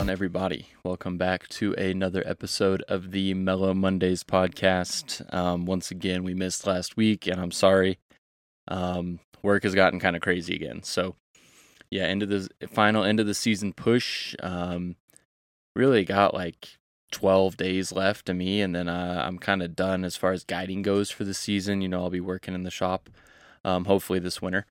on, everybody? Welcome back to another episode of the Mellow Mondays podcast. Um, once again, we missed last week, and I'm sorry. Um, work has gotten kind of crazy again. So, yeah, end of the final end of the season push. Um, really got like 12 days left to me, and then uh, I'm kind of done as far as guiding goes for the season. You know, I'll be working in the shop, um, hopefully this winter.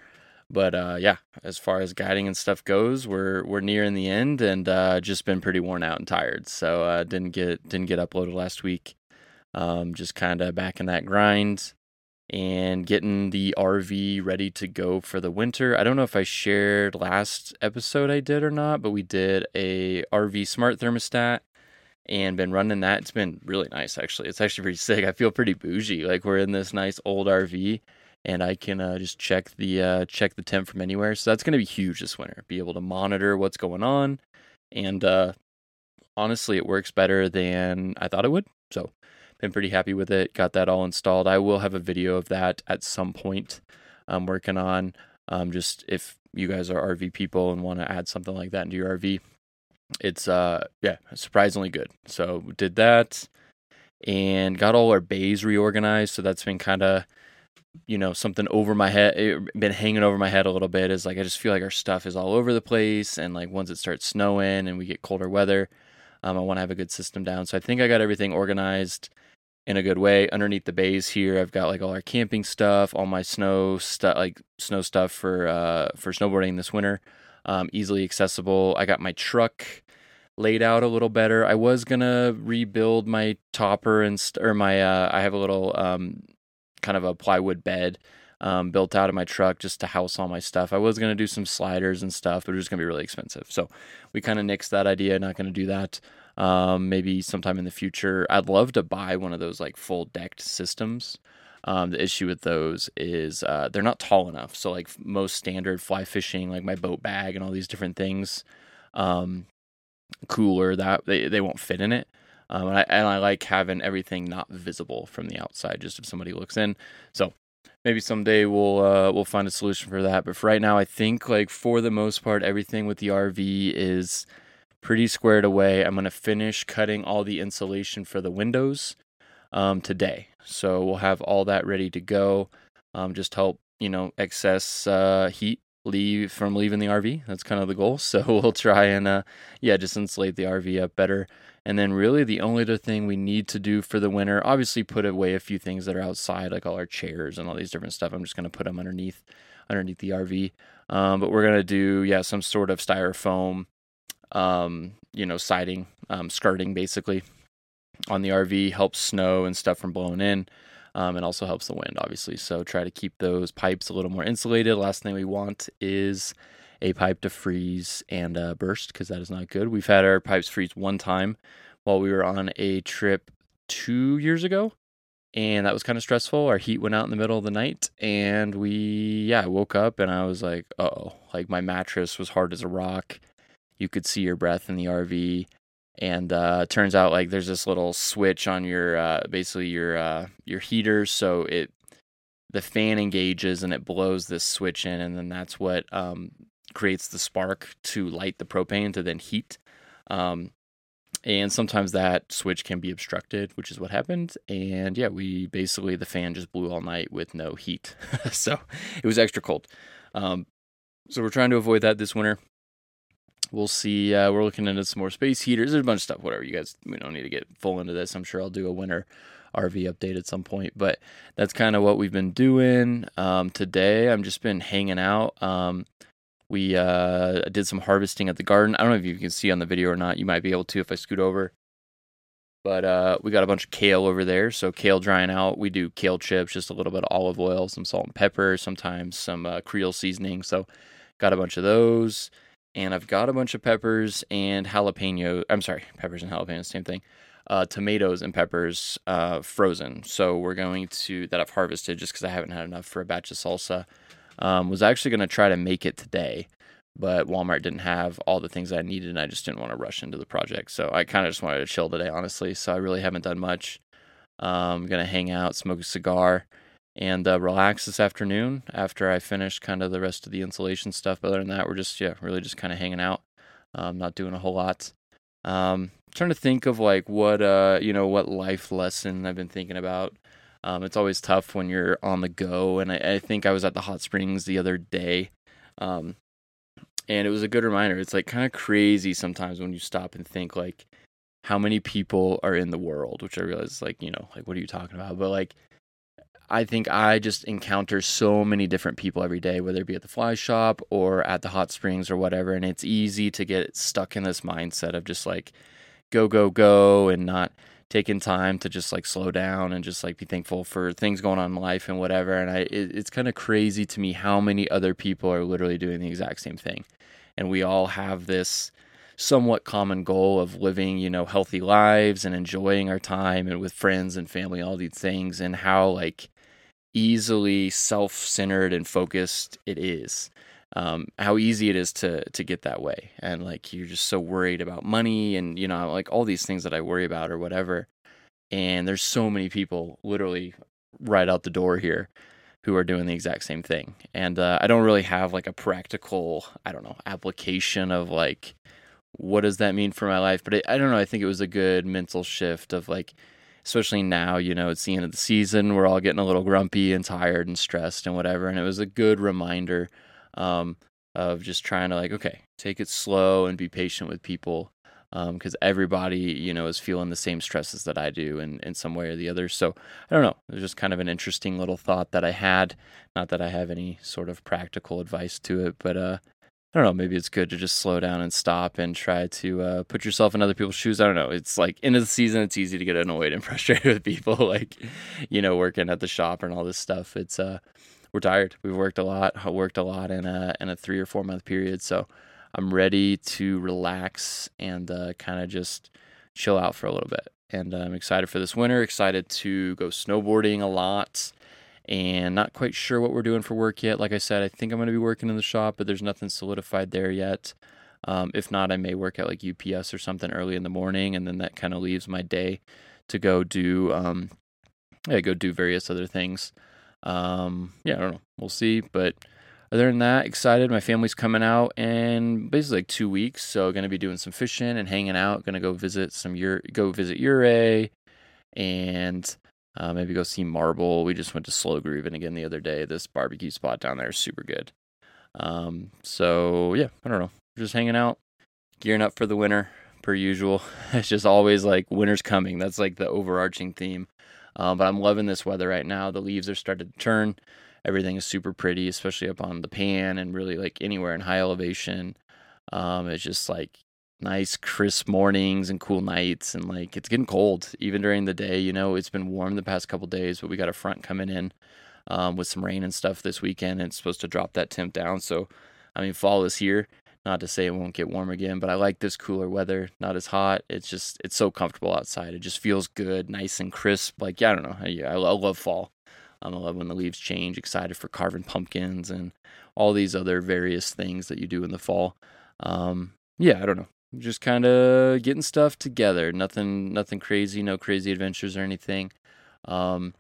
But uh, yeah, as far as guiding and stuff goes, we're we're nearing the end, and uh, just been pretty worn out and tired. So uh, didn't get didn't get uploaded last week. Um, just kind of back in that grind and getting the RV ready to go for the winter. I don't know if I shared last episode I did or not, but we did a RV smart thermostat and been running that. It's been really nice actually. It's actually pretty sick. I feel pretty bougie. Like we're in this nice old RV and I can uh, just check the uh, check the temp from anywhere. So that's going to be huge this winter. Be able to monitor what's going on, and uh, honestly, it works better than I thought it would. So been pretty happy with it. Got that all installed. I will have a video of that at some point. I'm working on. Um, just if you guys are RV people and want to add something like that into your RV, it's uh yeah surprisingly good. So did that and got all our bays reorganized. So that's been kind of you know something over my head eh, been hanging over my head a little bit is like i just feel like our stuff is all over the place and like once it starts snowing and we get colder weather um, i want to have a good system down. So i think i got everything organized in a good way. Underneath the bays here i've got like all our camping stuff all my snow stuff like snow stuff for uh for snowboarding this winter um, easily accessible. I got my truck laid out a little better. I was gonna rebuild my topper and st- or my uh i have a little um kind of a plywood bed um, built out of my truck just to house all my stuff. I was going to do some sliders and stuff, but it was going to be really expensive. So we kind of nixed that idea, not going to do that. Um, maybe sometime in the future. I'd love to buy one of those like full decked systems. Um, the issue with those is uh, they're not tall enough. So like most standard fly fishing, like my boat bag and all these different things, um, cooler that they, they won't fit in it. Um, and, I, and I like having everything not visible from the outside, just if somebody looks in. So maybe someday we'll uh, we'll find a solution for that. But for right now, I think like for the most part, everything with the RV is pretty squared away. I'm gonna finish cutting all the insulation for the windows um, today, so we'll have all that ready to go. Um, just help you know excess uh, heat leave from leaving the RV. That's kind of the goal. So we'll try and uh, yeah, just insulate the RV up better. And then really the only other thing we need to do for the winter, obviously put away a few things that are outside, like all our chairs and all these different stuff. I'm just gonna put them underneath underneath the RV. Um, but we're gonna do yeah some sort of styrofoam, um, you know, siding, um, skirting basically on the RV helps snow and stuff from blowing in. Um, and also helps the wind, obviously. So try to keep those pipes a little more insulated. Last thing we want is a pipe to freeze and uh, burst because that is not good. We've had our pipes freeze one time while we were on a trip two years ago, and that was kind of stressful. Our heat went out in the middle of the night, and we, yeah, I woke up and I was like, oh, like my mattress was hard as a rock. You could see your breath in the RV. And uh, turns out like there's this little switch on your uh, basically your uh, your heater, so it the fan engages and it blows this switch in, and then that's what um, creates the spark to light the propane to then heat. Um, and sometimes that switch can be obstructed, which is what happened. And yeah, we basically the fan just blew all night with no heat, so it was extra cold. Um, so we're trying to avoid that this winter. We'll see. Uh, we're looking into some more space heaters. There's a bunch of stuff. Whatever you guys, we don't need to get full into this. I'm sure I'll do a winter RV update at some point. But that's kind of what we've been doing um, today. I'm just been hanging out. Um, we uh, did some harvesting at the garden. I don't know if you can see on the video or not. You might be able to if I scoot over. But uh, we got a bunch of kale over there. So kale drying out. We do kale chips, just a little bit of olive oil, some salt and pepper, sometimes some uh, Creole seasoning. So got a bunch of those. And I've got a bunch of peppers and jalapeno. I'm sorry, peppers and jalapenos, same thing. Uh, tomatoes and peppers uh, frozen. So we're going to that I've harvested just because I haven't had enough for a batch of salsa. Um, was actually going to try to make it today, but Walmart didn't have all the things I needed, and I just didn't want to rush into the project. So I kind of just wanted to chill today, honestly. So I really haven't done much. I'm um, gonna hang out, smoke a cigar, and uh, relax this afternoon after I finish kind of the rest of the insulation stuff. But other than that, we're just yeah, really just kind of hanging out, um, not doing a whole lot. Um, trying to think of like what uh you know what life lesson I've been thinking about. Um, it's always tough when you're on the go, and I, I think I was at the hot springs the other day, um, and it was a good reminder. It's like kind of crazy sometimes when you stop and think like how many people are in the world, which I realize like you know like what are you talking about? But like I think I just encounter so many different people every day, whether it be at the fly shop or at the hot springs or whatever. And it's easy to get stuck in this mindset of just like go, go, go and not taking time to just like slow down and just like be thankful for things going on in life and whatever. And I, it, it's kind of crazy to me how many other people are literally doing the exact same thing. And we all have this somewhat common goal of living, you know, healthy lives and enjoying our time and with friends and family, all these things, and how like easily self-centered and focused it is um, how easy it is to to get that way and like you're just so worried about money and you know like all these things that i worry about or whatever and there's so many people literally right out the door here who are doing the exact same thing and uh, i don't really have like a practical i don't know application of like what does that mean for my life but I don't know i think it was a good mental shift of like especially now, you know, it's the end of the season. We're all getting a little grumpy and tired and stressed and whatever. And it was a good reminder um, of just trying to, like, okay, take it slow and be patient with people because um, everybody, you know, is feeling the same stresses that I do in, in some way or the other. So I don't know. It was just kind of an interesting little thought that I had. Not that I have any sort of practical advice to it, but uh, I don't know, maybe it's good to just slow down and stop and try to uh, put yourself in other people's shoes. I don't know. It's like end of the season, it's easy to get annoyed and frustrated with people, like you know, working at the shop and all this stuff. It's uh, we're tired. We've worked a lot. I worked a lot in a in a three or four month period, so I'm ready to relax and uh, kind of just chill out for a little bit. And uh, I'm excited for this winter. Excited to go snowboarding a lot and not quite sure what we're doing for work yet. Like I said, I think I'm going to be working in the shop, but there's nothing solidified there yet. Um, if not, I may work at like UPS or something early in the morning, and then that kind of leaves my day to go do, um, yeah, go do various other things. Um, yeah, I don't know. We'll see. But other than that, excited. My family's coming out in basically like two weeks, so to be doing some fishing and hanging out. To go visit some your go visit Ouray and uh, maybe go see Marble. We just went to Slow Groovin' again the other day. This barbecue spot down there is super good. Um, so yeah, I don't know. Just hanging out, gearing up for the winter per usual. It's just always like winter's coming. That's like the overarching theme. Um, but I'm loving this weather right now. The leaves are starting to turn. Everything is super pretty, especially up on the pan and really like anywhere in high elevation. Um, it's just like nice crisp mornings and cool nights and like it's getting cold even during the day you know it's been warm the past couple days but we got a front coming in um, with some rain and stuff this weekend and it's supposed to drop that temp down so i mean fall is here not to say it won't get warm again but i like this cooler weather not as hot it's just it's so comfortable outside it just feels good nice and crisp like yeah i don't know yeah, I, love fall um, i love when the leaves change excited for carving pumpkins and all these other various things that you do in the fall um, yeah i don't know just kind of getting stuff together. Nothing, nothing crazy. No crazy adventures or anything. Um,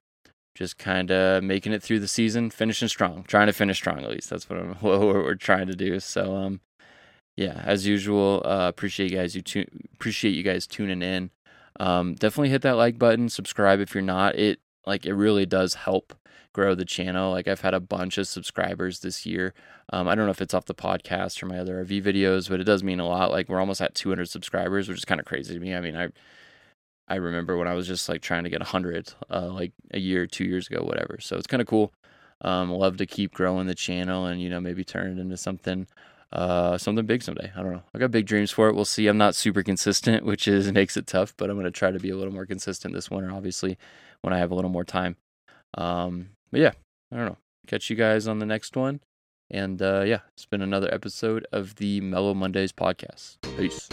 just kind of making it through the season, finishing strong. Trying to finish strong at least. That's what, I'm, what we're trying to do. So, um, yeah, as usual, uh, appreciate you guys. You tu- appreciate you guys tuning in. Um, definitely hit that like button. Subscribe if you're not. It like it really does help grow the channel. Like I've had a bunch of subscribers this year. Um, I don't know if it's off the podcast or my other RV videos, but it does mean a lot. Like we're almost at 200 subscribers, which is kind of crazy to me. I mean, I I remember when I was just like trying to get 100, uh, like a year, two years ago, whatever. So it's kind of cool. Um, love to keep growing the channel and you know maybe turn it into something uh, something big someday. I don't know. I got big dreams for it. We'll see. I'm not super consistent, which is makes it tough, but I'm gonna try to be a little more consistent this winter. Obviously, when I have a little more time. Um, but yeah, I don't know. Catch you guys on the next one. And uh, yeah, it's been another episode of the Mellow Mondays podcast. Peace.